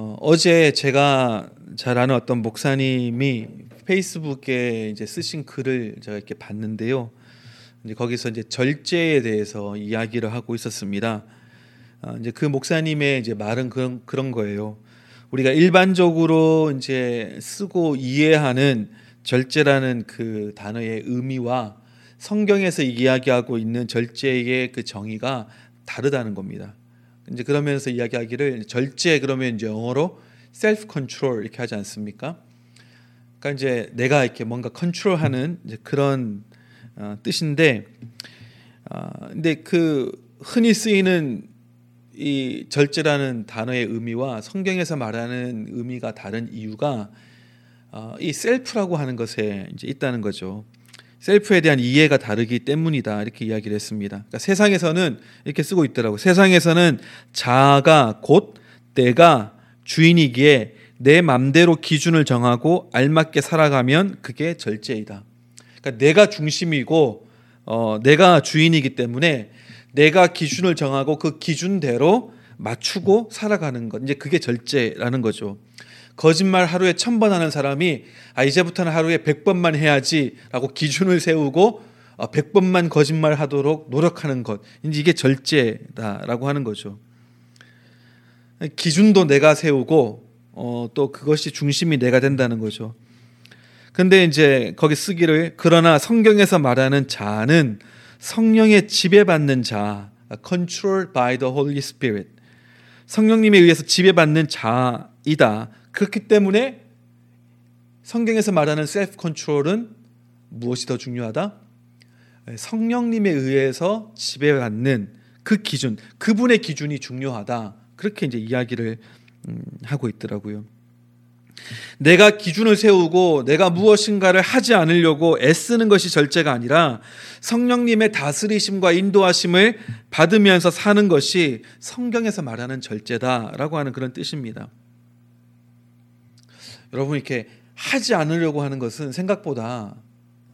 어, 어제 제가 잘 아는 어떤 목사님이 페이스북에 이제 쓰신 글을 제가 이렇게 봤는데요. 이제 거기서 이제 절제에 대해서 이야기를 하고 있었습니다. 어, 이제 그 목사님의 이제 말은 그런 그런 거예요. 우리가 일반적으로 이제 쓰고 이해하는 절제라는 그 단어의 의미와 성경에서 이야기하고 있는 절제의 그 정의가 다르다는 겁니다. 이제 그러면서 이야기하기를 절제 그러면 이제 영어로 self control 이렇게 하지 않습니까? 그러니까 이제 내가 이렇게 뭔가 컨트롤하는 그런 어, 뜻인데, 어, 근데 그 흔히 쓰이는 이 절제라는 단어의 의미와 성경에서 말하는 의미가 다른 이유가 어, 이 셀프라고 하는 것에 이제 있다는 거죠. 셀프에 대한 이해가 다르기 때문이다 이렇게 이야기를 했습니다. 그러니까 세상에서는 이렇게 쓰고 있더라고. 세상에서는 자아가 곧 내가 주인이기에 내 맘대로 기준을 정하고 알맞게 살아가면 그게 절제이다. 그러니까 내가 중심이고 어, 내가 주인이기 때문에 내가 기준을 정하고 그 기준대로 맞추고 살아가는 것. 이제 그게 절제라는 거죠. 거짓말 하루에 천 번 하는 사람이 아 이제부터는 하루에 백 번만 해야지라고 기준을 세우고 어, 백 번만 거짓말 하도록 노력하는 것. 이게 절제다라고 하는 거죠. 기준도 내가 세우고 어, 또 그것이 중심이 내가 된다는 거죠. 근데 이제 거기 쓰기를 그러나 성경에서 말하는 자는 성령의 지배받는 자, control by the Holy Spirit. 성령님에 의해서 지배받는 자이다. 그렇기 때문에 성경에서 말하는 셀프 컨트롤은 무엇이 더 중요하다? 성령님에 의해서 지배받는 그 기준, 그분의 기준이 중요하다. 그렇게 이제 이야기를 음, 하고 있더라고요. 내가 기준을 세우고 내가 무엇인가를 하지 않으려고 애쓰는 것이 절제가 아니라 성령님의 다스리심과 인도하심을 받으면서 사는 것이 성경에서 말하는 절제다라고 하는 그런 뜻입니다. 여러분 이렇게 하지 않으려고 하는 것은 생각보다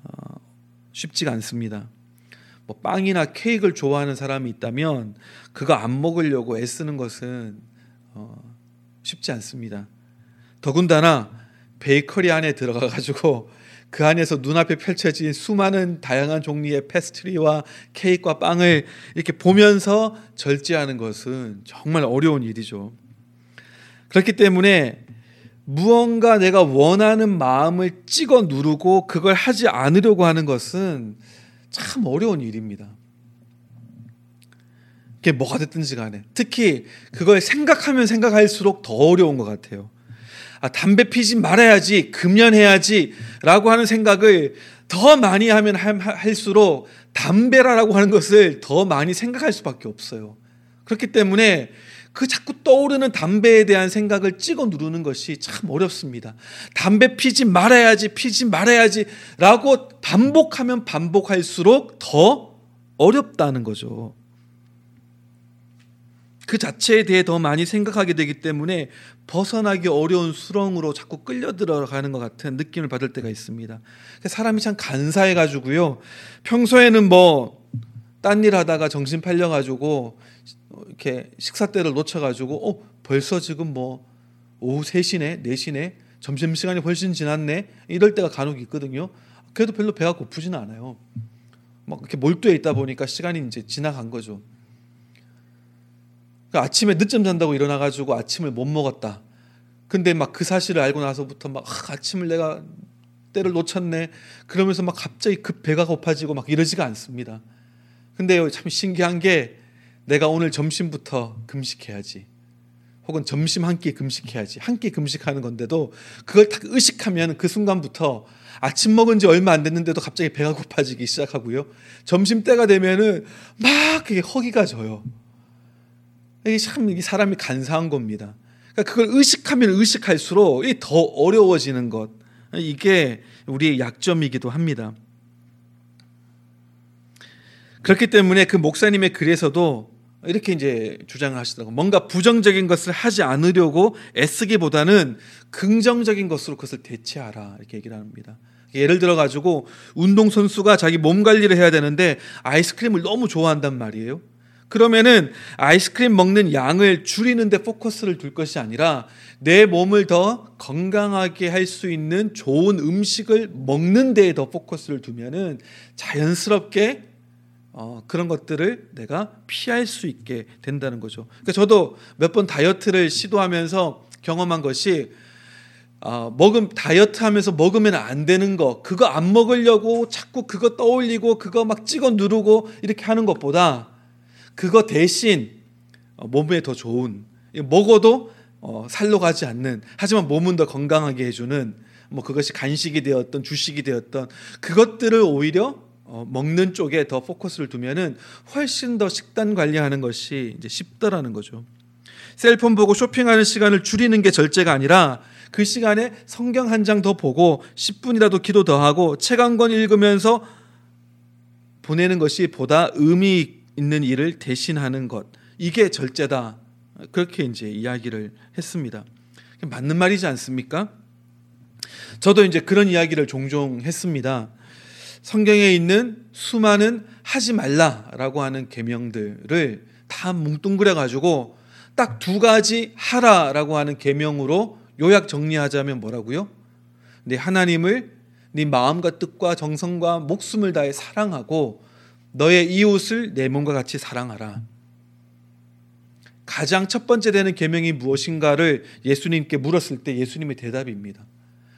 어, 쉽지가 않습니다. 뭐 빵이나 케이크를 좋아하는 사람이 있다면 그거 안 먹으려고 애쓰는 것은 어, 쉽지 않습니다. 더군다나 베이커리 안에 들어가 가지고 그 안에서 눈앞에 펼쳐진 수많은 다양한 종류의 페스트리와 케이크와 빵을 이렇게 보면서 절제하는 것은 정말 어려운 일이죠. 그렇기 때문에 무언가 내가 원하는 마음을 찍어 누르고 그걸 하지 않으려고 하는 것은 참 어려운 일입니다. 그게 뭐가 됐든지 간에. 특히 그걸 생각하면 생각할수록 더 어려운 것 같아요. 아, 담배 피지 말아야지, 금연해야지 라고 하는 생각을 더 많이 하면 할수록 담배라고 하는 것을 더 많이 생각할 수밖에 없어요. 그렇기 때문에 그 자꾸 떠오르는 담배에 대한 생각을 찍어 누르는 것이 참 어렵습니다. 담배 피지 말아야지, 피지 말아야지 라고 반복하면 반복할수록 더 어렵다는 거죠. 그 자체에 대해 더 많이 생각하게 되기 때문에 벗어나기 어려운 수렁으로 자꾸 끌려 들어가는 것 같은 느낌을 받을 때가 있습니다. 사람이 참 간사해 가지고요. 평소에는 뭐 딴 일 하다가 정신 팔려 가지고 이렇게 식사 때를 놓쳐 가지고 어 벌써 지금 뭐 오후 3시네, 4시네. 점심 시간이 훨씬 지났네. 이럴 때가 간혹 있거든요. 그래도 별로 배가 고프지는 않아요. 막 이렇게 몰두해 있다 보니까 시간이 이제 지나간 거죠. 그러니까 아침에 늦잠 잔다고 일어나 가지고 아침을 못 먹었다. 근데 막 그 사실을 알고 나서부터 막 아, 아침을 내가 때를 놓쳤네. 그러면서 막 갑자기 급 배가 고파지고 막 이러지가 않습니다. 근데 참 신기한 게 내가 오늘 점심부터 금식해야지. 혹은 점심 한 끼 금식해야지. 한 끼 금식하는 건데도 그걸 딱 의식하면 그 순간부터 아침 먹은 지 얼마 안 됐는데도 갑자기 배가 고파지기 시작하고요. 점심 때가 되면은 막 그게 허기가 져요. 이게 참 이게 사람이 간사한 겁니다. 그러니까 그걸 의식하면 의식할수록 더 어려워지는 것. 이게 우리의 약점이기도 합니다. 그렇기 때문에 그 목사님의 글에서도 이렇게 이제 주장을 하시더라고. 뭔가 부정적인 것을 하지 않으려고 애쓰기보다는 긍정적인 것으로 그것을 대체하라. 이렇게 얘기를 합니다. 예를 들어 가지고 운동 선수가 자기 몸 관리를 해야 되는데 아이스크림을 너무 좋아한단 말이에요. 그러면은 아이스크림 먹는 양을 줄이는데 포커스를 둘 것이 아니라 내 몸을 더 건강하게 할 수 있는 좋은 음식을 먹는 데에 더 포커스를 두면은 자연스럽게 어, 그런 것들을 내가 피할 수 있게 된다는 거죠. 그러니까 저도 몇 번 다이어트를 시도하면서 경험한 것이 어, 먹음 다이어트 하면서 먹으면 안 되는 거 그거 안 먹으려고 자꾸 그거 떠올리고 그거 막 찍어 누르고 이렇게 하는 것보다 그거 대신 어, 몸에 더 좋은 먹어도 어, 살로 가지 않는 하지만 몸은 더 건강하게 해주는 뭐 그것이 간식이 되었던 주식이 되었던 그것들을 오히려 어, 먹는 쪽에 더 포커스를 두면은 훨씬 더 식단 관리하는 것이 이제 쉽더라는 거죠. 셀폰 보고 쇼핑하는 시간을 줄이는 게 절제가 아니라 그 시간에 성경 한 장 더 보고 10분이라도 기도 더 하고 책 한 권 읽으면서 보내는 것이 보다 의미 있는 일을 대신하는 것. 이게 절제다. 그렇게 이제 이야기를 했습니다. 맞는 말이지 않습니까? 저도 이제 그런 이야기를 종종 했습니다. 성경에 있는 수많은 하지 말라라고 하는 계명들을 다 뭉뚱그려 가지고 딱 두 가지 하라라고 하는 계명으로 요약 정리하자면 뭐라고요? 네 하나님을 네 마음과 뜻과 정성과 목숨을 다해 사랑하고 너의 이웃을 내 몸과 같이 사랑하라. 가장 첫 번째 되는 계명이 무엇인가를 예수님께 물었을 때 예수님의 대답입니다.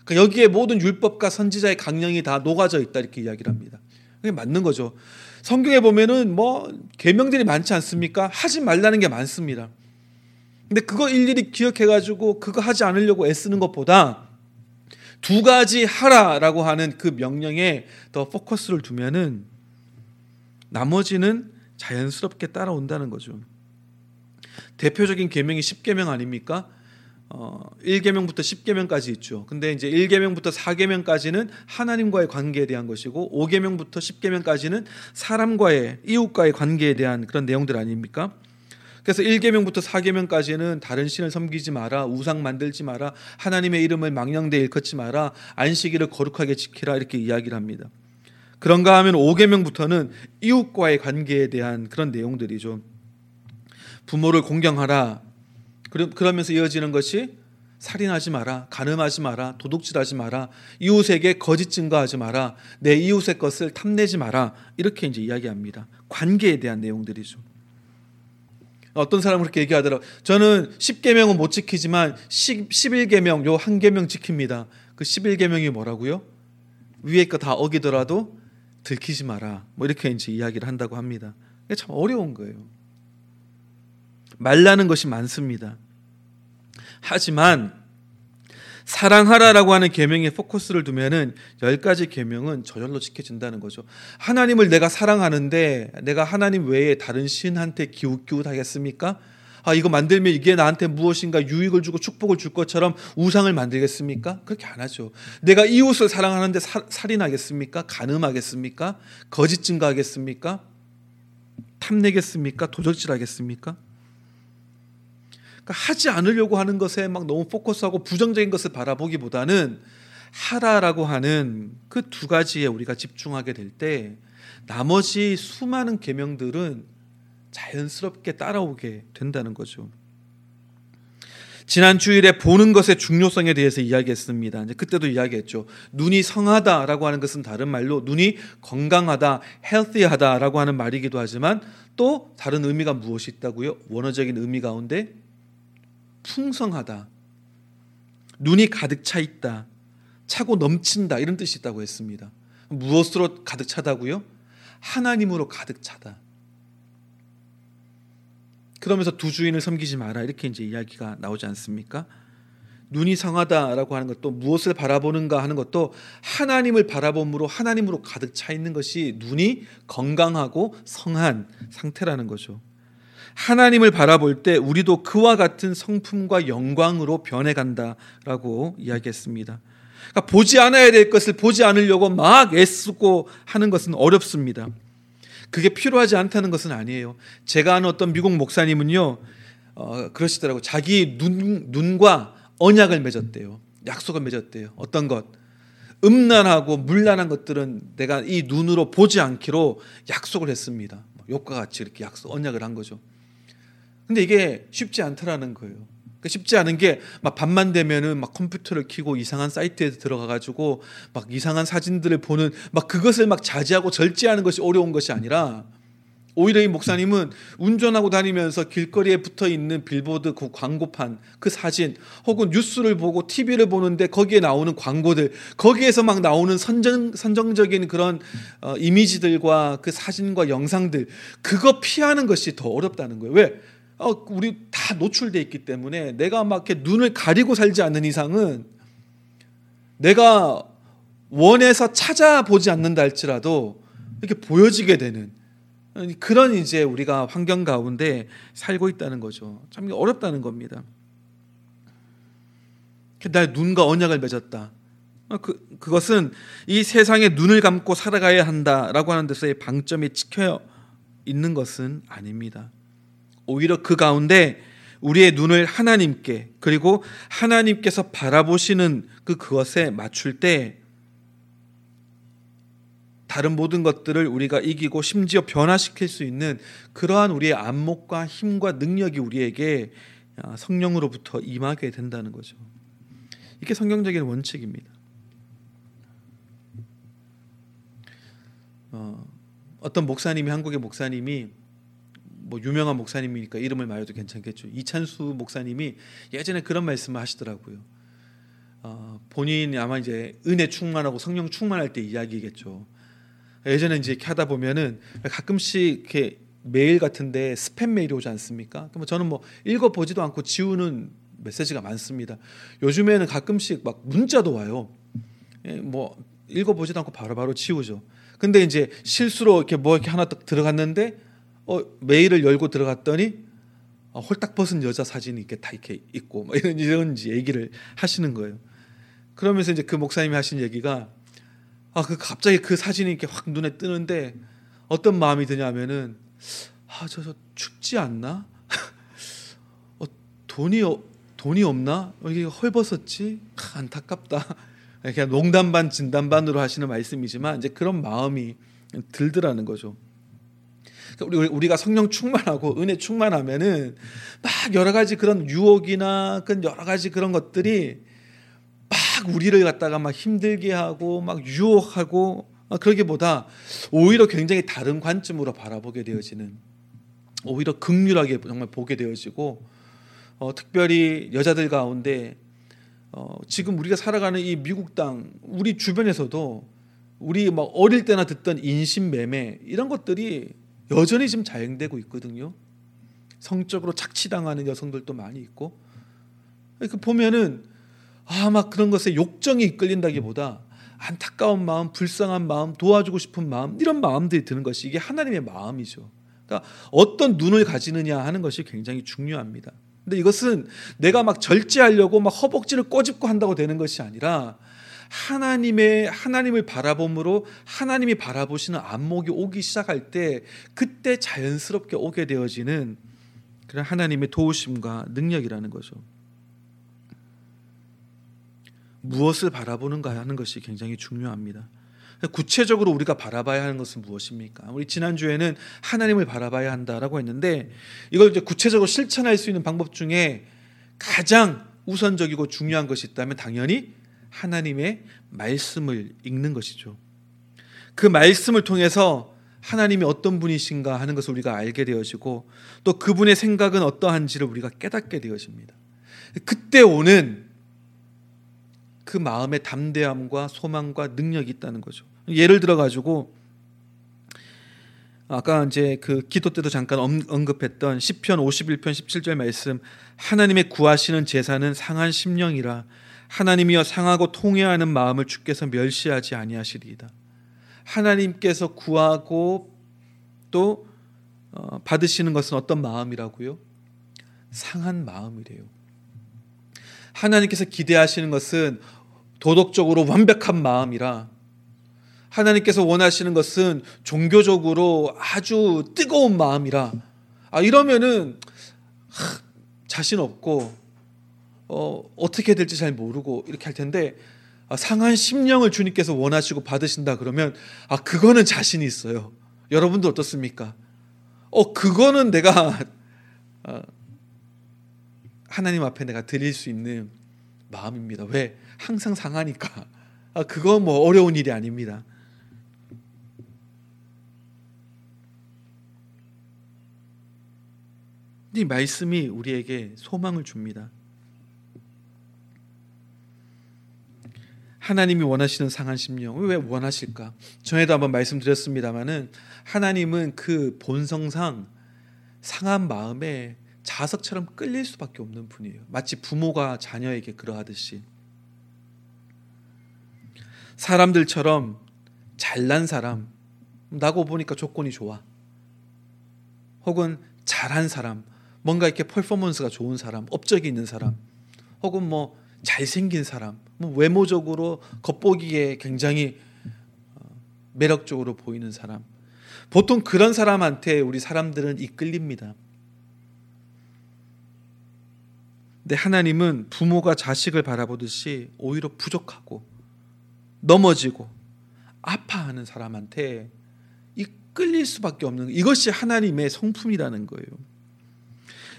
그러니까 여기에 모든 율법과 선지자의 강령이 다 녹아져 있다 이렇게 이야기를 합니다. 그게 맞는 거죠. 성경에 보면은 뭐 계명들이 많지 않습니까? 하지 말라는 게 많습니다. 근데 그거 일일이 기억해 가지고 그거 하지 않으려고 애쓰는 것보다 두 가지 하라라고 하는 그 명령에 더 포커스를 두면은 나머지는 자연스럽게 따라온다는 거죠. 대표적인 계명이 10계명 아닙니까? 어, 1계명부터 10계명까지 있죠. 근데 이제 1계명부터 4계명까지는 하나님과의 관계에 대한 것이고 5계명부터 10계명까지는 사람과의 이웃과의 관계에 대한 그런 내용들 아닙니까? 그래서 1계명부터 4계명까지는 다른 신을 섬기지 마라, 우상 만들지 마라, 하나님의 이름을 망령되이 일컫지 마라, 안식일을 거룩하게 지키라 이렇게 이야기를 합니다. 그런가 하면 5계명부터는 이웃과의 관계에 대한 그런 내용들이죠. 부모를 공경하라, 그러면서 이어지는 것이 살인하지 마라, 간음하지 마라, 도둑질하지 마라, 이웃에게 거짓 증거하지 마라, 내 이웃의 것을 탐내지 마라. 이렇게 이제 이야기합니다. 관계에 대한 내용들이죠. 어떤 사람은 그렇게 얘기하더라고. 저는 10계명은 못 지키지만 10, 11계명 요 한 계명 지킵니다. 그 11계명이 뭐라고요? 위에 거 다 어기더라도 들키지 마라. 뭐 이렇게 이제 이야기를 한다고 합니다. 참 어려운 거예요. 말라는 것이 많습니다. 하지만 사랑하라라고 하는 계명에 포커스를 두면은 열 가지 계명은 저절로 지켜진다는 거죠. 하나님을 내가 사랑하는데 내가 하나님 외에 다른 신한테 기웃기웃하겠습니까? 아 이거 만들면 이게 나한테 무엇인가 유익을 주고 축복을 줄 것처럼 우상을 만들겠습니까? 그렇게 안 하죠. 내가 이웃을 사랑하는데 사, 살인하겠습니까? 간음하겠습니까? 거짓 증거하겠습니까? 탐내겠습니까? 도적질하겠습니까? 그러니까 하지 않으려고 하는 것에 막 너무 포커스하고 부정적인 것을 바라보기보다는 하라라고 하는 그 두 가지에 우리가 집중하게 될 때 나머지 수많은 계명들은 자연스럽게 따라오게 된다는 거죠. 지난 주일에 보는 것의 중요성에 대해서 이야기했습니다. 이제 그때도 이야기했죠. 눈이 성하다라고 하는 것은 다른 말로 눈이 건강하다, 헬티하다라고 하는 말이기도 하지만 또 다른 의미가 무엇이 있다고요? 원어적인 의미 가운데 풍성하다. 눈이 가득 차 있다. 차고 넘친다. 이런 뜻이 있다고 했습니다. 무엇으로 가득 차다고요? 하나님으로 가득 차다. 그러면서 두 주인을 섬기지 마라. 이렇게 이제 이야기가 나오지 않습니까? 눈이 성하다라고 하는 것도 무엇을 바라보는가 하는 것도 하나님을 바라봄으로 하나님으로 가득 차 있는 것이 눈이 건강하고 성한 상태라는 거죠. 하나님을 바라볼 때 우리도 그와 같은 성품과 영광으로 변해간다라고 이야기했습니다. 그러니까 보지 않아야 될 것을 보지 않으려고 막 애쓰고 하는 것은 어렵습니다. 그게 필요하지 않다는 것은 아니에요. 제가 아는 어떤 미국 목사님은요, 어, 그러시더라고. 자기 눈, 눈과 언약을 맺었대요. 약속을 맺었대요. 어떤 것? 음란하고 물란한 것들은 내가 이 눈으로 보지 않기로 약속을 했습니다. 욕과 같이 이렇게 약속 언약을 한 거죠. 근데 이게 쉽지 않더라는 거예요. 그러니까 쉽지 않은 게 막 밤만 되면은 막 컴퓨터를 켜고 이상한 사이트에 들어가 가지고 막 이상한 사진들을 보는 막 그것을 막 자제하고 절제하는 것이 어려운 것이 아니라 오히려 이 목사님은 운전하고 다니면서 길거리에 붙어 있는 빌보드 그 광고판 그 사진 혹은 뉴스를 보고 TV를 보는데 거기에 나오는 광고들 거기에서 막 나오는 선정 선정적인 그런 어, 이미지들과 그 사진과 영상들 그거 피하는 것이 더 어렵다는 거예요. 왜? 어, 우리 다 노출돼 있기 때문에 내가 막 이렇게 눈을 가리고 살지 않는 이상은 내가 원해서 찾아보지 않는다 할지라도 이렇게 보여지게 되는 그런 이제 우리가 환경 가운데 살고 있다는 거죠. 참 어렵다는 겁니다. 날 눈과 언약을 맺었다. 그, 그것은 이 세상에 눈을 감고 살아가야 한다라고 하는 데서의 방점이 찍혀 있는 것은 아닙니다. 오히려 그 가운데 우리의 눈을 하나님께 그리고 하나님께서 바라보시는 그 그것에 맞출 때 다른 모든 것들을 우리가 이기고 심지어 변화시킬 수 있는 그러한 우리의 안목과 힘과 능력이 우리에게 아, 성령으로부터 임하게 된다는 거죠. 이게 성경적인 원칙입니다. 어, 어떤 목사님이 한국의 목사님이 뭐 유명한 목사님이니까 이름을 말해도 괜찮겠죠. 이찬수 목사님이 예전에 그런 말씀을 하시더라고요. 어, 본인이 아마 이제 은혜 충만하고 성령 충만할 때 이야기겠죠. 예전에 이제 이렇게 하다 보면은 가끔씩 이렇게 메일 같은데 스팸 메일이 오지 않습니까? 그럼 저는 뭐 읽어 보지도 않고 지우는 메시지가 많습니다. 요즘에는 가끔씩 막 문자도 와요. 예, 뭐 읽어 보지도 않고 바로바로 바로 지우죠. 근데 이제 실수로 이렇게 뭐 이렇게 하나 딱 들어갔는데 어 메일을 열고 들어갔더니 어, 홀딱 벗은 여자 사진이 이렇게 다 이렇게 있고 뭐 이런 이런 얘기를 하시는 거예요. 그러면서 이제 그 목사님이 하신 얘기가 아, 그 갑자기 그 사진이 이렇게 확 눈에 뜨는데 어떤 마음이 드냐면은 아, 저, 저 춥지 않나? 어, 돈이 돈이 없나? 어, 이게 헐벗었지? 아, 안타깝다. 그냥 농담 반 진담 반으로 하시는 말씀이지만 이제 그런 마음이 들더라는 거죠. 그러니까 우리 우리가 성령 충만하고 은혜 충만하면은 막 여러 가지 그런 유혹이나 그 여러 가지 그런 것들이 막 우리를 갖다가 막 힘들게 하고 막 유혹하고 그러기보다 오히려 굉장히 다른 관점으로 바라보게 되어지는 오히려 극률하게 정말 보게 되어지고 어, 특별히 여자들 가운데 어, 지금 우리가 살아가는 이 미국 땅 우리 주변에서도 우리 막 어릴 때나 듣던 인신매매 이런 것들이 여전히 지금 자행되고 있거든요. 성적으로 착취당하는 여성들도 많이 있고 그 보면은 아 막 그런 것에 욕정이 이끌린다기보다 안타까운 마음, 불쌍한 마음, 도와주고 싶은 마음 이런 마음들이 드는 것이 이게 하나님의 마음이죠. 그러니까 어떤 눈을 가지느냐 하는 것이 굉장히 중요합니다. 근데 이것은 내가 막 절제하려고 막 허벅지를 꼬집고 한다고 되는 것이 아니라 하나님의 하나님을 바라봄으로 하나님이 바라보시는 안목이 오기 시작할 때 그때 자연스럽게 오게 되어지는 그런 하나님의 도우심과 능력이라는 거죠. 무엇을 바라보는가 하는 것이 굉장히 중요합니다. 구체적으로 우리가 바라봐야 하는 것은 무엇입니까? 우리 지난주에는 하나님을 바라봐야 한다라고 했는데 이걸 이제 구체적으로 실천할 수 있는 방법 중에 가장 우선적이고 중요한 것이 있다면 당연히 하나님의 말씀을 읽는 것이죠. 그 말씀을 통해서 하나님이 어떤 분이신가 하는 것을 우리가 알게 되어지고 또 그분의 생각은 어떠한지를 우리가 깨닫게 되어집니다. 그때 오는 그 마음의 담대함과 소망과 능력이 있다는 거죠. 예를 들어 가지고 아까 이제 그 기도 때도 잠깐 언급했던 시편 51편 17절 말씀 하나님의 구하시는 제사는 상한 심령이라 하나님이여 상하고 통회하는 마음을 주께서 멸시하지 아니하시리이다. 하나님께서 구하고 또 어, 받으시는 것은 어떤 마음이라고요? 상한 마음이래요. 하나님께서 기대하시는 것은 도덕적으로 완벽한 마음이라 하나님께서 원하시는 것은 종교적으로 아주 뜨거운 마음이라 아 이러면은 하, 자신 없고 어, 어떻게 될지 잘 모르고 이렇게 할 텐데 아, 상한 심령을 주님께서 원하시고 받으신다 그러면 아 그거는 자신이 있어요. 여러분도 어떻습니까? 어 그거는 내가 어, 하나님 앞에 내가 드릴 수 있는 마음입니다. 왜? 항상 상하니까. 아, 그건 뭐 어려운 일이 아닙니다. 이 말씀이 우리에게 소망을 줍니다. 하나님이 원하시는 상한 심령 왜 원하실까? 전에도 한번 말씀드렸습니다만은 하나님은 그 본성상 상한 마음에 자석처럼 끌릴 수밖에 없는 분이에요. 마치 부모가 자녀에게 그러하듯이 사람들처럼 잘난 사람 나고 보니까 조건이 좋아. 혹은 잘한 사람, 뭔가 이렇게 퍼포먼스가 좋은 사람, 업적이 있는 사람, 혹은 뭐 잘생긴 사람, 뭐 외모적으로 겉보기에 굉장히 어, 매력적으로 보이는 사람. 보통 그런 사람한테 우리 사람들은 이끌립니다. 근데 하나님은 부모가 자식을 바라보듯이 오히려 부족하고 넘어지고 아파하는 사람한테 이끌릴 수밖에 없는 이것이 하나님의 성품이라는 거예요.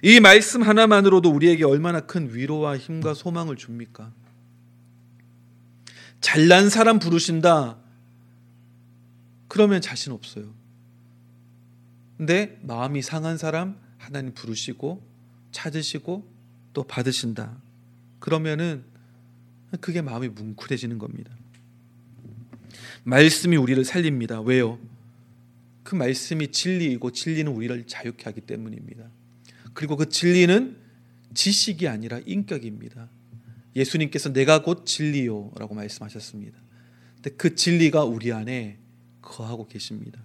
이 말씀 하나만으로도 우리에게 얼마나 큰 위로와 힘과 소망을 줍니까? 잘난 사람 부르신다. 그러면 자신 없어요. 근데 마음이 상한 사람 하나님 부르시고 찾으시고 또 받으신다. 그러면은 그게 마음이 뭉클해지는 겁니다. 말씀이 우리를 살립니다. 왜요? 그 말씀이 진리이고 진리는 우리를 자유케 하기 때문입니다. 그리고 그 진리는 지식이 아니라 인격입니다. 예수님께서 내가 곧 진리요라고 말씀하셨습니다. 근데 그 진리가 우리 안에 거하고 계십니다.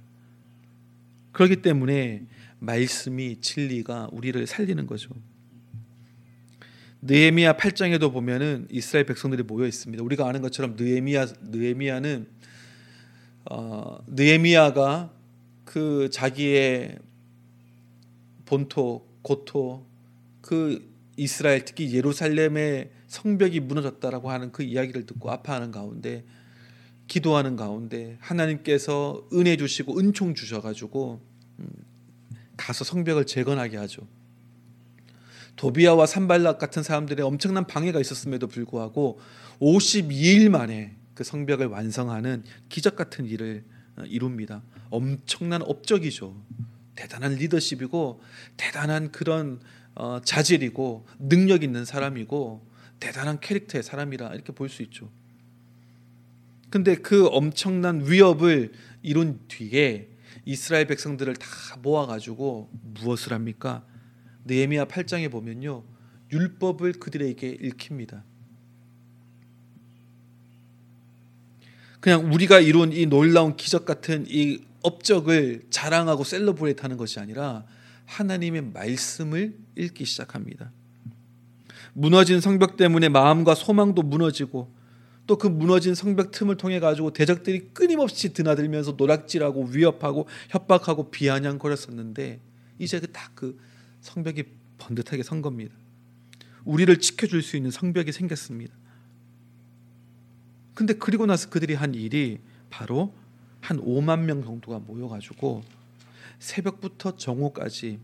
그렇기 때문에 말씀이 진리가 우리를 살리는 거죠. 느헤미야 8장에도 보면은 이스라엘 백성들이 모여 있습니다. 우리가 아는 것처럼 느헤미야 느헤미야는 어, 느헤미야가 그 자기의 본토 고토 그 이스라엘 특히 예루살렘의 성벽이 무너졌다라고 하는 그 이야기를 듣고 아파하는 가운데 기도하는 가운데 하나님께서 은혜 주시고 은총 주셔가지고 음, 가서 성벽을 재건하게 하죠. 도비아와 산발락 같은 사람들의 엄청난 방해가 있었음에도 불구하고 52일 만에 그 성벽을 완성하는 기적 같은 일을 어, 이룹니다. 엄청난 업적이죠. 대단한 리더십이고 대단한 그런 어, 자질이고 능력 있는 사람이고 대단한 캐릭터의 사람이라 이렇게 볼 수 있죠. 근데 그 엄청난 위협을 이룬 뒤에 이스라엘 백성들을 다 모아 가지고 무엇을 합니까? 느헤미야 8장에 보면요. 율법을 그들에게 읽힙니다. 그냥 우리가 이룬 이 놀라운 기적 같은 이 업적을 자랑하고 celebrate 하는 것이 아니라 하나님의 말씀을 읽기 시작합니다. 무너진 성벽 때문에 마음과 소망도 무너지고 또 그 무너진 성벽 틈을 통해 가지고 대적들이 끊임없이 드나들면서 노략질하고 위협하고 협박하고 비아냥거렸었는데 이제 그딱그 그 성벽이 번듯하게 선 겁니다. 우리를 지켜줄 수 있는 성벽이 생겼습니다. 근데 그리고 나서 그들이 한 일이 바로 한 5만 명 정도가 모여가지고 새벽부터 정오까지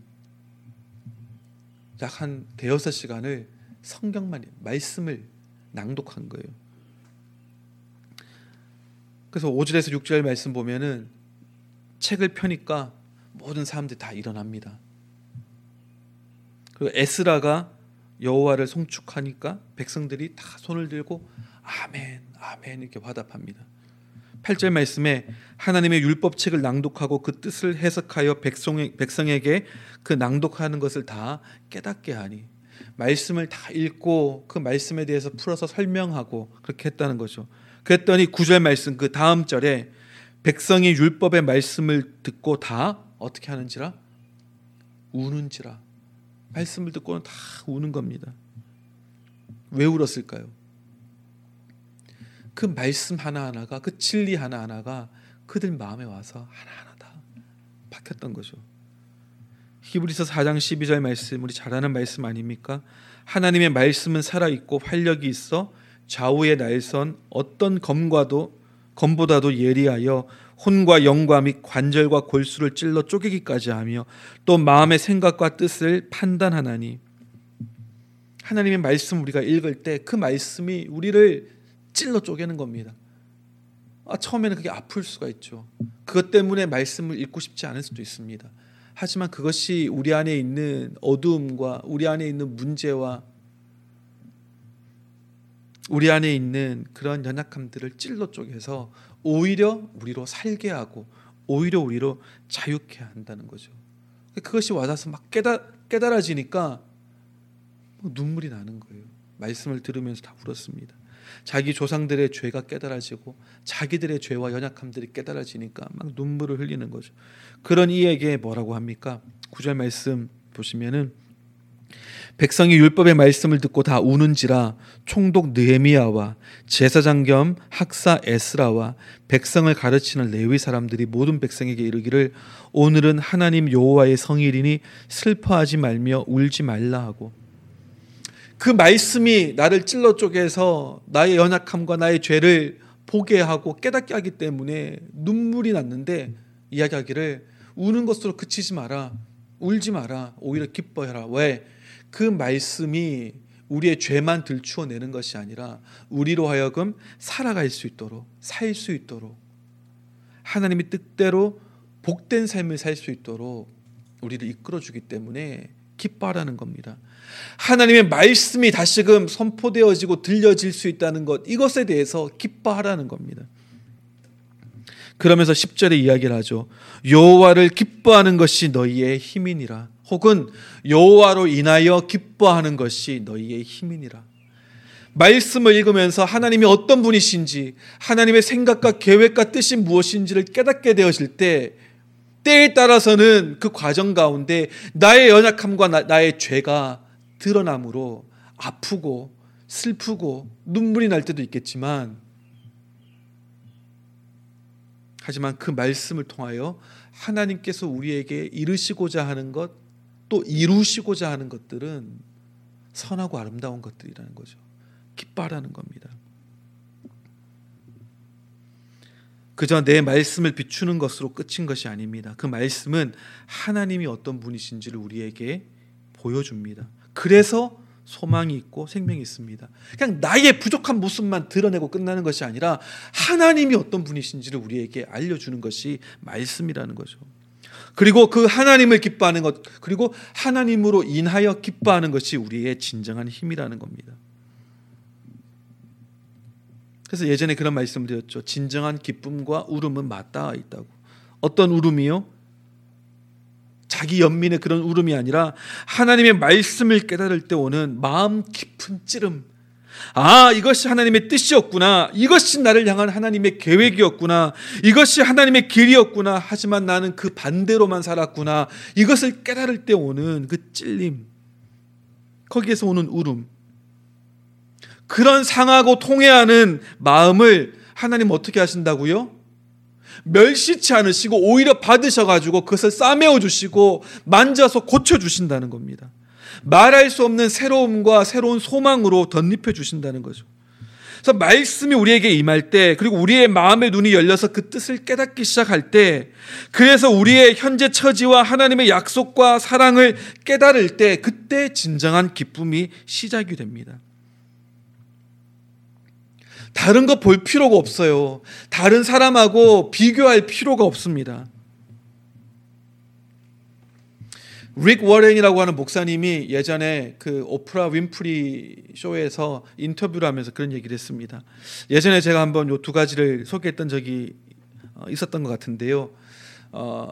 약 한 대여섯 시간을 성경만 말씀을 낭독한 거예요. 그래서 5절에서 6절 말씀 보면은 책을 펴니까 모든 사람들이 다 일어납니다. 그 에스라가 여호와를 송축하니까 백성들이 다 손을 들고 아멘 아멘 이렇게 화답합니다. 8절 말씀에 하나님의 율법책을 낭독하고 그 뜻을 해석하여 백성, 백성에게 그 낭독하는 것을 다 깨닫게 하니 말씀을 다 읽고 그 말씀에 대해서 풀어서 설명하고 그렇게 했다는 거죠. 그랬더니 9절 말씀 그 다음 절에 백성이 율법의 말씀을 듣고 다 어떻게 하는지라 우는지라 말씀을 듣고는 다 우는 겁니다. 왜 울었을까요? 그 말씀 하나하나가 그 진리 하나하나가 그들 마음에 와서 하나하나 다 박혔던 거죠. 히브리서 4장 12절 말씀 우리 잘 아는 말씀 아닙니까? 하나님의 말씀은 살아 있고 활력이 있어 좌우의 날선 어떤 검과도 검보다도 예리하여 혼과 영과 및 관절과 골수를 찔러 쪼개기까지 하며 또 마음의 생각과 뜻을 판단하나니 하나님의 말씀 우리가 읽을 때 그 말씀이 우리를 찔러 쪼개는 겁니다. 아, 처음에는 그게 아플 수가 있죠. 그것 때문에 말씀을 읽고 싶지 않을 수도 있습니다. 하지만 그것이 우리 안에 있는 어두움과 우리 안에 있는 문제와 우리 안에 있는 그런 연약함들을 찔러 쪼개서 오히려 우리로 살게 하고 오히려 우리로 자유케 한다는 거죠. 그것이 와닿아서 막 깨달, 깨달아지니까 눈물이 나는 거예요. 말씀을 들으면서 다 울었습니다. 자기 조상들의 죄가 깨달아지고 자기들의 죄와 연약함들이 깨달아지니까 막 눈물을 흘리는 거죠. 그런 이에게 뭐라고 합니까? 구절 말씀 보시면은 백성이 율법의 말씀을 듣고 다 우는지라 총독 느헤미야와 제사장 겸 학사 에스라와 백성을 가르치는 레위 사람들이 모든 백성에게 이르기를 오늘은 하나님 여호와의 성일이니 슬퍼하지 말며 울지 말라 하고 그 말씀이 나를 찔러 쪼개서 나의 연약함과 나의 죄를 보게 하고 깨닫게 하기 때문에 눈물이 났는데 이야기하기를 우는 것으로 그치지 마라. 울지 마라. 오히려 기뻐해라. 왜? 그 말씀이 우리의 죄만 들추어내는 것이 아니라 우리로 하여금 살아갈 수 있도록 살 수 있도록 하나님의 뜻대로 복된 삶을 살 수 있도록 우리를 이끌어 주기 때문에 기뻐하라는 겁니다. 하나님의 말씀이 다시금 선포되어지고 들려질 수 있다는 것 이것에 대해서 기뻐하라는 겁니다. 그러면서 10절에 이야기를 하죠. 여호와를 기뻐하는 것이 너희의 힘이니라. 혹은 여호와로 인하여 기뻐하는 것이 너희의 힘이니라. 말씀을 읽으면서 하나님이 어떤 분이신지, 하나님의 생각과 계획과 뜻이 무엇인지를 깨닫게 되어질 때, 때에 따라서는 그 과정 가운데 나의 연약함과 나, 의 죄가 드러남으로 아프고 슬프고 눈물이 날 때도 있겠지만 하지만 그 말씀을 통하여 하나님께서 우리에게 이루시고자 하는 것, 또 이루시고자 하는 것들은 선하고 아름다운 것들이라는 거죠. 기뻐하라는 겁니다. 그저 내 말씀을 비추는 것으로 끝인 것이 아닙니다. 그 말씀은 하나님이 어떤 분이신지를 우리에게 보여줍니다. 그래서 소망이 있고 생명이 있습니다. 그냥 나의 부족한 모습만 드러내고 끝나는 것이 아니라 하나님이 어떤 분이신지를 우리에게 알려주는 것이 말씀이라는 거죠. 그리고 그 하나님을 기뻐하는 것, 그리고 하나님으로 인하여 기뻐하는 것이 우리의 진정한 힘이라는 겁니다. 그래서 예전에 그런 말씀을 드렸죠. 진정한 기쁨과 울음은 맞닿아 있다고. 어떤 울음이요? 자기 연민의 그런 울음이 아니라 하나님의 말씀을 깨달을 때 오는 마음 깊은 찌름. 아, 이것이 하나님의 뜻이었구나. 이것이 나를 향한 하나님의 계획이었구나. 이것이 하나님의 길이었구나. 하지만 나는 그 반대로만 살았구나. 이것을 깨달을 때 오는 그 찔림. 거기에서 오는 울음. 그런 상하고 통해하는 마음을 하나님 어떻게 하신다고요? 멸시치 않으시고 오히려 받으셔가지고 그것을 싸매어 주시고 만져서 고쳐 주신다는 겁니다. 말할 수 없는 새로움과 새로운 소망으로 덧입혀 주신다는 거죠. 그래서 말씀이 우리에게 임할 때 그리고 우리의 마음의 눈이 열려서 그 뜻을 깨닫기 시작할 때 그래서 우리의 현재 처지와 하나님의 약속과 사랑을 깨달을 때 그때 진정한 기쁨이 시작이 됩니다. 다른 거 볼 필요가 없어요. 다른 사람하고 비교할 필요가 없습니다. 릭 워렌이라고 하는 목사님이 예전에 그 오프라 윈프리 쇼에서 인터뷰를 하면서 그런 얘기를 했습니다. 예전에 제가 한번 요 두 가지를 소개했던 적이 어, 있었던 것 같은데요. 어,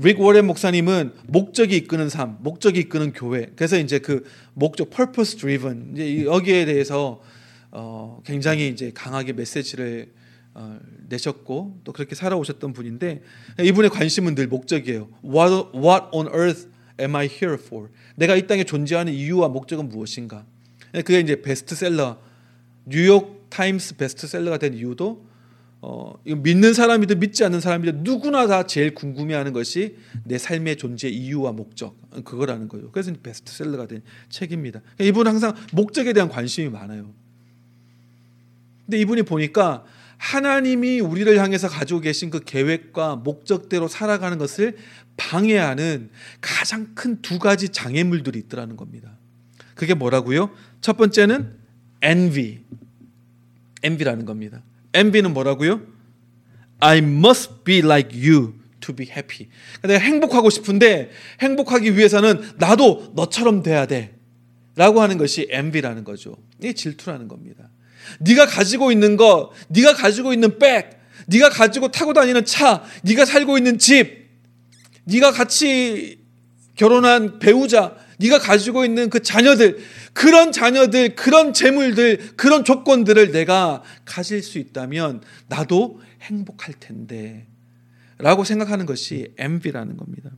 릭 워렌 목사님은 목적이 이끄는 삶, 목적이 이끄는 교회. 그래서 이제 그 목적, purpose driven. 이제 여기에 대해서 어, 굉장히 이제 강하게 메시지를 어, 내셨고 또 그렇게 살아오셨던 분인데 이분의 관심은 늘 목적이에요. What, what on earth am I here for? 내가 이 땅에 존재하는 이유와 목적은 무엇인가? 그게 이제 베스트셀러 뉴욕 타임스 베스트셀러가 된 이유도 어, 믿는 사람이든 믿지 않는 사람이든 누구나 다 제일 궁금해하는 것이 내 삶의 존재 이유와 목적 그거라는 거예요. 그래서 베스트셀러가 된 책입니다. 이분은 항상 목적에 대한 관심이 많아요. 근데 이분이 보니까 하나님이 우리를 향해서 가지고 계신 그 계획과 목적대로 살아가는 것을 방해하는 가장 큰 두 가지 장애물들이 있더라는 겁니다. 그게 뭐라고요? 첫 번째는 envy. envy라는 겁니다. envy는 뭐라고요? I must be like you to be happy. 내가 행복하고 싶은데 행복하기 위해서는 나도 너처럼 돼야 돼. 라고 하는 것이 envy라는 거죠. 이게 질투라는 겁니다. 네가 가지고 있는 거, 네가 가지고 있는 백, 네가 가지고 타고 다니는 차, 네가 살고 있는 집, 네가 같이 결혼한 배우자, 네가 가지고 있는 그 자녀들, 그런 자녀들, 그런 재물들, 그런 조건들을 내가 가질 수 있다면 나도 행복할 텐데. 라고 생각하는 것이 envy라는 겁니다.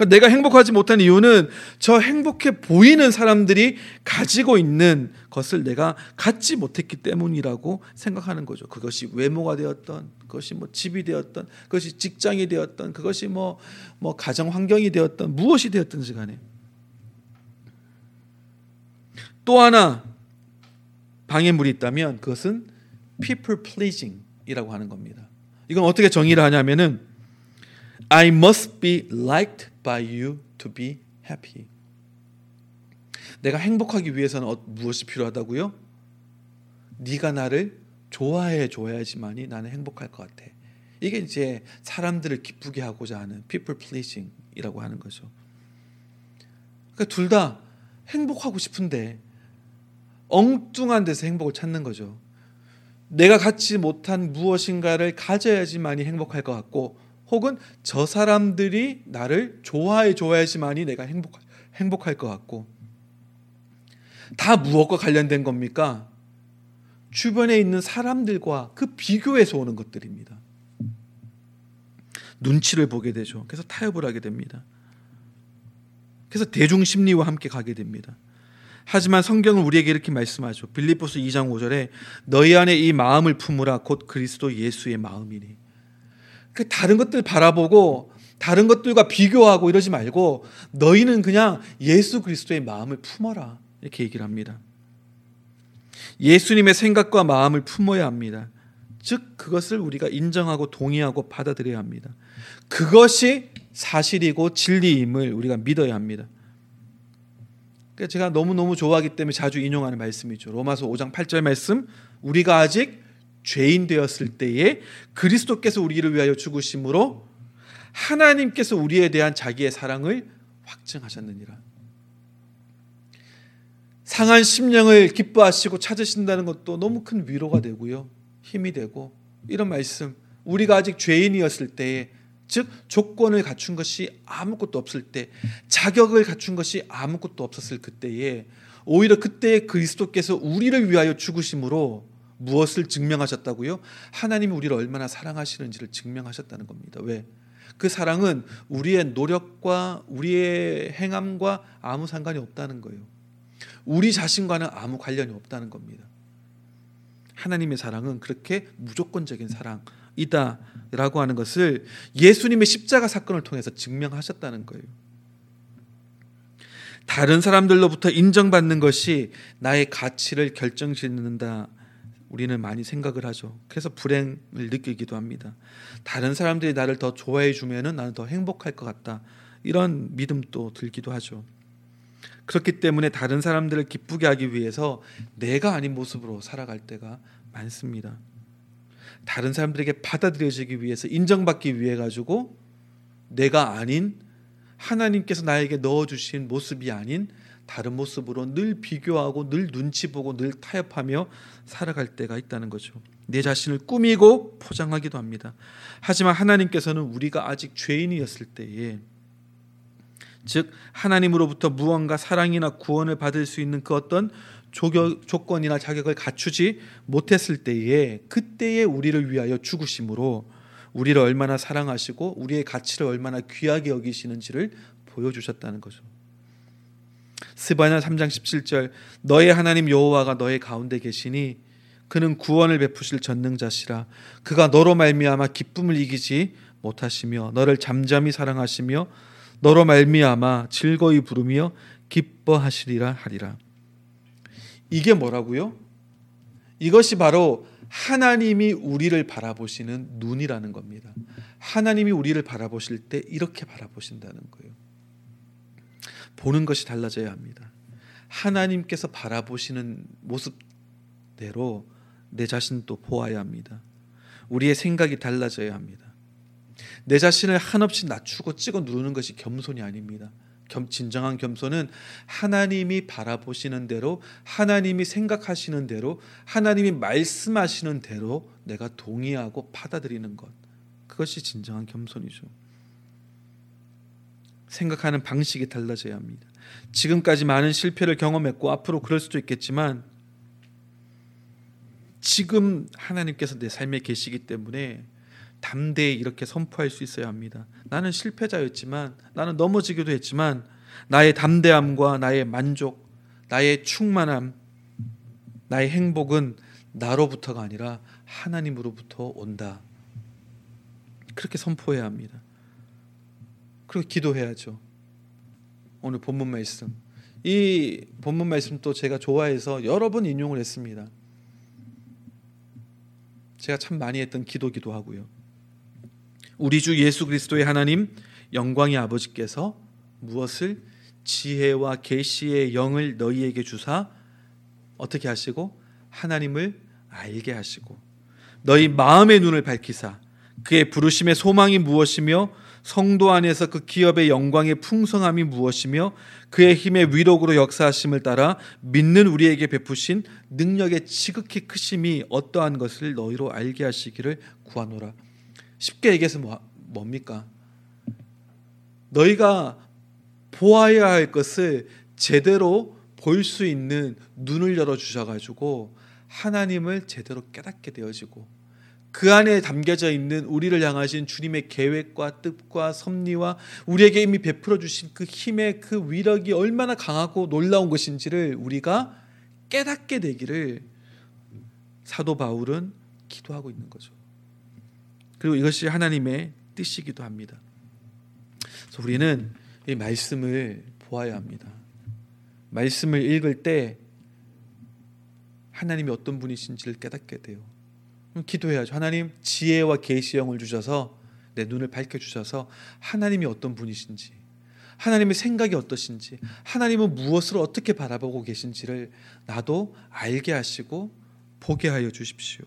그러니까 내가 행복하지 못한 이유는 저 행복해 보이는 사람들이 가지고 있는 것을 내가 갖지 못했기 때문이라고 생각하는 거죠. 그것이 외모가 되었던, 그것이 뭐 집이 되었던, 그것이 직장이 되었던, 그것이 뭐, 뭐 가정 환경이 되었던, 무엇이 되었든지 간에. 또 하나 방해물이 있다면 그것은 people pleasing이라고 하는 겁니다. 이건 어떻게 정의를 하냐면은 I must be liked by you to be happy. 내가 행복하기 위해서는 어, 무엇이 필요하다고요? 네가 나를 좋아해 줘야지만이 나는 행복할 것 같아. 이게 이제 사람들을 기쁘게 하고자 하는 people pleasing이라고 하는 거죠. 그러니까 둘 다 행복하고 싶은데 엉뚱한 데서 행복을 찾는 거죠. 내가 갖지 못한 무엇인가를 가져야지만이 행복할 것 같고 혹은 저 사람들이 나를 좋아해 줘야지만이 내가 행복 행복할 것 같고 다 무엇과 관련된 겁니까? 주변에 있는 사람들과 그 비교에서 오는 것들입니다. 눈치를 보게 되죠. 그래서 타협을 하게 됩니다. 그래서 대중 심리와 함께 가게 됩니다. 하지만 성경은 우리에게 이렇게 말씀하죠. 빌립보스 2장 5절에 너희 안에 이 마음을 품으라 곧 그리스도 예수의 마음이니. 그 다른 것들 바라보고 다른 것들과 비교하고 이러지 말고 너희는 그냥 예수 그리스도의 마음을 품어라. 이렇게 얘기를 합니다. 예수님의 생각과 마음을 품어야 합니다. 즉 그것을 우리가 인정하고 동의하고 받아들여야 합니다. 그것이 사실이고 진리임을 우리가 믿어야 합니다. 제가 너무너무 좋아하기 때문에 자주 인용하는 말씀이죠. 로마서 5장 8절 말씀. 우리가 아직 죄인 되었을 때에 그리스도께서 우리를 위하여 죽으심으로 하나님께서 우리에 대한 자기의 사랑을 확증하셨느니라. 상한 심령을 기뻐하시고 찾으신다는 것도 너무 큰 위로가 되고요. 힘이 되고 이런 말씀. 우리가 아직 죄인이었을 때에 즉 조건을 갖춘 것이 아무것도 없을 때 자격을 갖춘 것이 아무것도 없었을 그때에 오히려 그때 그리스도께서 우리를 위하여 죽으심으로 무엇을 증명하셨다고요? 하나님이 우리를 얼마나 사랑하시는지를 증명하셨다는 겁니다. 왜? 그 사랑은 우리의 노력과 우리의 행함과 아무 상관이 없다는 거예요. 우리 자신과는 아무 관련이 없다는 겁니다. 하나님의 사랑은 그렇게 무조건적인 사랑이다라고 하는 것을 예수님의 십자가 사건을 통해서 증명하셨다는 거예요. 다른 사람들로부터 인정받는 것이 나의 가치를 결정짓는다 우리는 많이 생각을 하죠. 그래서 불행을 느끼기도 합니다. 다른 사람들이 나를 더 좋아해 주면은 나는 더 행복할 것 같다. 이런 믿음도 들기도 하죠. 그렇기 때문에 다른 사람들을 기쁘게 하기 위해서 내가 아닌 모습으로 살아갈 때가 많습니다. 다른 사람들에게 받아들여지기 위해서 인정받기 위해 가지고 내가 아닌 하나님께서 나에게 넣어 주신 모습이 아닌 다른 모습으로 늘 비교하고 늘 눈치 보고 늘 타협하며 살아갈 때가 있다는 거죠. 내 자신을 꾸미고 포장하기도 합니다. 하지만 하나님께서는 우리가 아직 죄인이었을 때에 즉 하나님으로부터 무언가 사랑이나 구원을 받을 수 있는 그 어떤 조건이나 자격을 갖추지 못했을 때에 그때에 우리를 위하여 죽으심으로 우리를 얼마나 사랑하시고 우리의 가치를 얼마나 귀하게 여기시는지를 보여주셨다는 거죠. 스바냐 3장 17절 너의 하나님 여호와가 너의 가운데 계시니 그는 구원을 베푸실 전능자시라 그가 너로 말미암아 기쁨을 이기지 못하시며 너를 잠잠히 사랑하시며 너로 말미암아 즐거이 부르며 기뻐하시리라 하리라 이게 뭐라고요? 이것이 바로 하나님이 우리를 바라보시는 눈이라는 겁니다. 하나님이 우리를 바라보실 때 이렇게 바라보신다는 거예요. 보는 것이 달라져야 합니다. 하나님께서 바라보시는 모습대로 내 자신도 보아야 합니다. 우리의 생각이 달라져야 합니다. 내 자신을 한없이 낮추고 찍어 누르는 것이 겸손이 아닙니다. 겸, 진정한 겸손은 하나님이 바라보시는 대로, 하나님이 생각하시는 대로, 하나님이 말씀하시는 대로 내가 동의하고 받아들이는 것. 그것이 진정한 겸손이죠. 생각하는 방식이 달라져야 합니다. 지금까지 많은 실패를 경험했고 앞으로 그럴 수도 있겠지만 지금 하나님께서 내 삶에 계시기 때문에 담대히 이렇게 선포할 수 있어야 합니다. 나는 실패자였지만 나는 넘어지기도 했지만 나의 담대함과 나의 만족, 나의 충만함, 나의 행복은 나로부터가 아니라 하나님으로부터 온다. 그렇게 선포해야 합니다. 그리고 기도해야죠. 오늘 본문 말씀. 이 본문 말씀 또 제가 좋아해서 여러 번 인용을 했습니다. 제가 참 많이 했던 기도기도 하고요. 우리 주 예수 그리스도의 하나님 영광의 아버지께서 무엇을 지혜와 계시의 영을 너희에게 주사 어떻게 하시고 하나님을 알게 하시고 너희 마음의 눈을 밝히사 그의 부르심의 소망이 무엇이며 성도 안에서 그 기업의 영광의 풍성함이 무엇이며 그의 힘의 위력으로 역사하심을 따라 믿는 우리에게 베푸신 능력의 지극히 크심이 어떠한 것을 너희로 알게 하시기를 구하노라. 쉽게 얘기해서 뭐, 뭡니까? 너희가 보아야 할 것을 제대로 볼 수 있는 눈을 열어 주셔 가지고 하나님을 제대로 깨닫게 되어지고 그 안에 담겨져 있는 우리를 향하신 주님의 계획과 뜻과 섭리와 우리에게 이미 베풀어 주신 그 힘의 그 위력이 얼마나 강하고 놀라운 것인지를 우리가 깨닫게 되기를 사도 바울은 기도하고 있는 거죠. 그리고 이것이 하나님의 뜻이기도 합니다. 그래서 우리는 이 말씀을 보아야 합니다. 말씀을 읽을 때 하나님이 어떤 분이신지를 깨닫게 돼요. 기도해야죠. 하나님 지혜와 계시형을 주셔서 내 눈을 밝혀 주셔서 하나님이 어떤 분이신지 하나님의 생각이 어떠신지 하나님은 무엇을 어떻게 바라보고 계신지를 나도 알게 하시고 보게 하여 주십시오.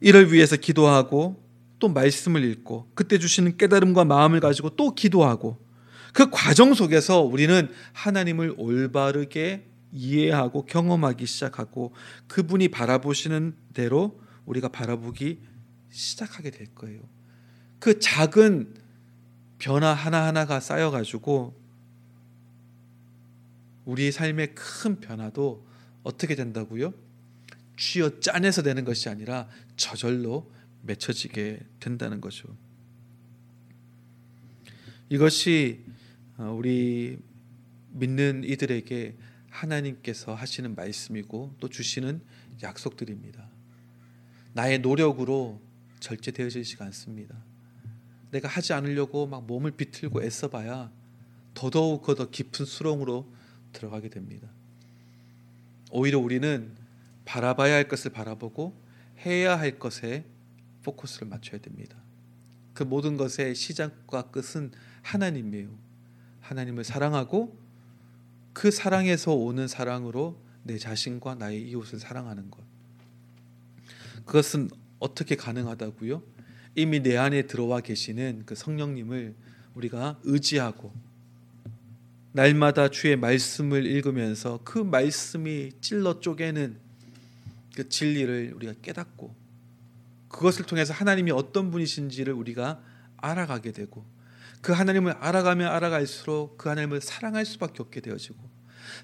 이를 위해서 기도하고 또 말씀을 읽고 그때 주시는 깨달음과 마음을 가지고 또 기도하고 그 과정 속에서 우리는 하나님을 올바르게 이해하고 경험하기 시작하고 그분이 바라보시는 대로 우리가 바라보기 시작하게 될 거예요. 그 작은 변화 하나하나가 쌓여가지고 우리의 삶의 큰 변화도 어떻게 된다고요? 쥐어 짜내서 되는 것이 아니라 저절로 맺혀지게 된다는 거죠. 이것이 어, 우리 믿는 이들에게 하나님께서 하시는 말씀이고 또 주시는 약속들입니다. 나의 노력으로 절제되어지지 않습니다. 내가 하지 않으려고 막 몸을 비틀고 애써봐야 더더욱 더 깊은 수렁으로 들어가게 됩니다. 오히려 우리는 바라봐야 할 것을 바라보고 해야 할 것에 포커스를 맞춰야 됩니다. 그 모든 것의 시작과 끝은 하나님이에요. 하나님을 사랑하고 그 사랑에서 오는 사랑으로 내 자신과 나의 이웃을 사랑하는 것. 그것은 어떻게 가능하다고요? 이미 내 안에 들어와 계시는 그 성령님을 우리가 의지하고 날마다 주의 말씀을 읽으면서 그 말씀이 찔러 쪼개는 그 진리를 우리가 깨닫고 그것을 통해서 하나님이 어떤 분이신지를 우리가 알아가게 되고 그 하나님을 알아가면 알아갈수록 그 하나님을 사랑할 수밖에 없게 되어지고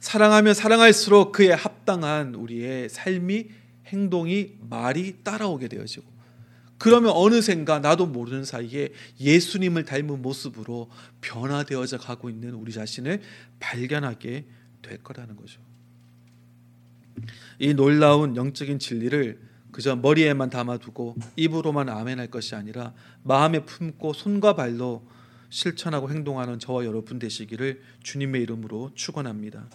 사랑하면 사랑할수록 그에 합당한 우리의 삶이 행동이 말이 따라오게 되어지고 그러면 어느샌가 나도 모르는 사이에 예수님을 닮은 모습으로 변화되어져 가고 있는 우리 자신을 발견하게 될 거라는 거죠. 이 놀라운 영적인 진리를 그저 머리에만 담아두고 입으로만 아멘할 것이 아니라 마음에 품고 손과 발로 실천하고 행동하는 저와 여러분 되시기를 주님의 이름으로 축원합니다.